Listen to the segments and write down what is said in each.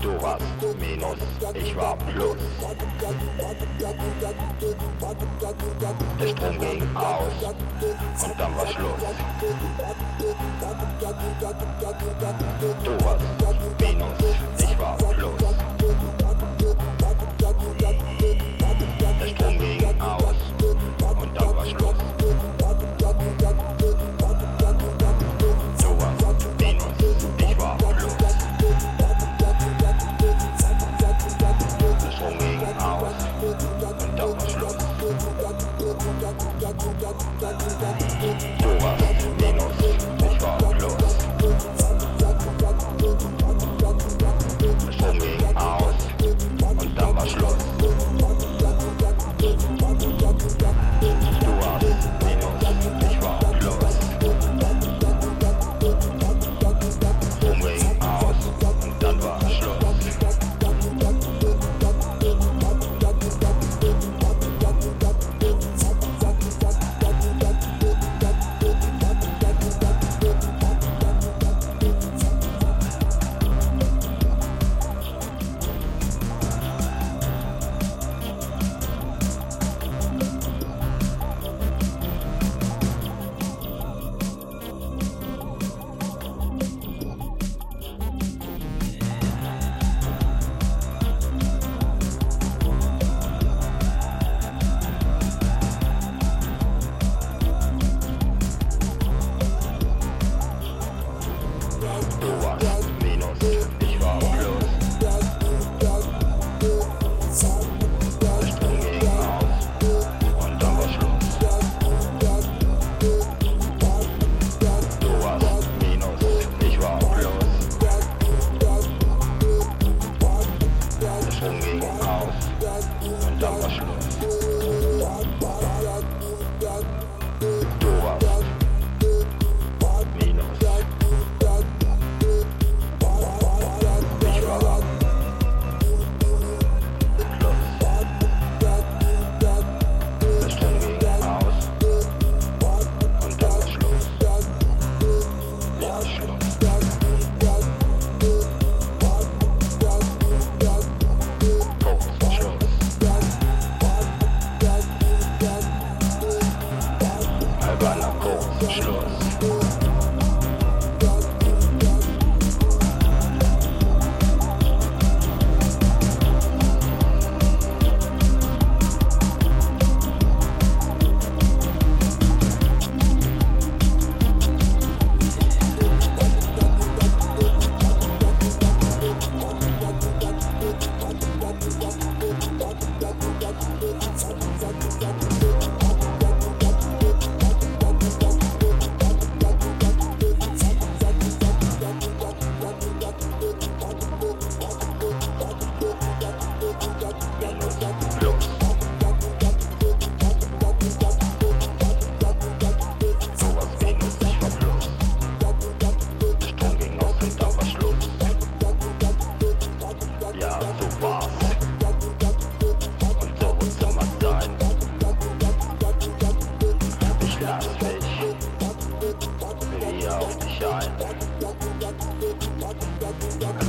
Du warst Minus, ich war Plus. Contar las flores. Tú.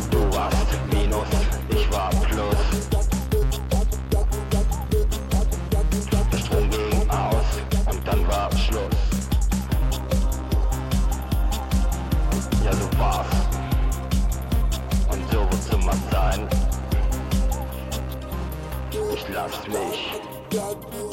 Du warst Minus, ich war Plus. Der Strom ging aus und dann war Schluss. Ja, so war's. Und so wird's immer sein. Ich lass mich.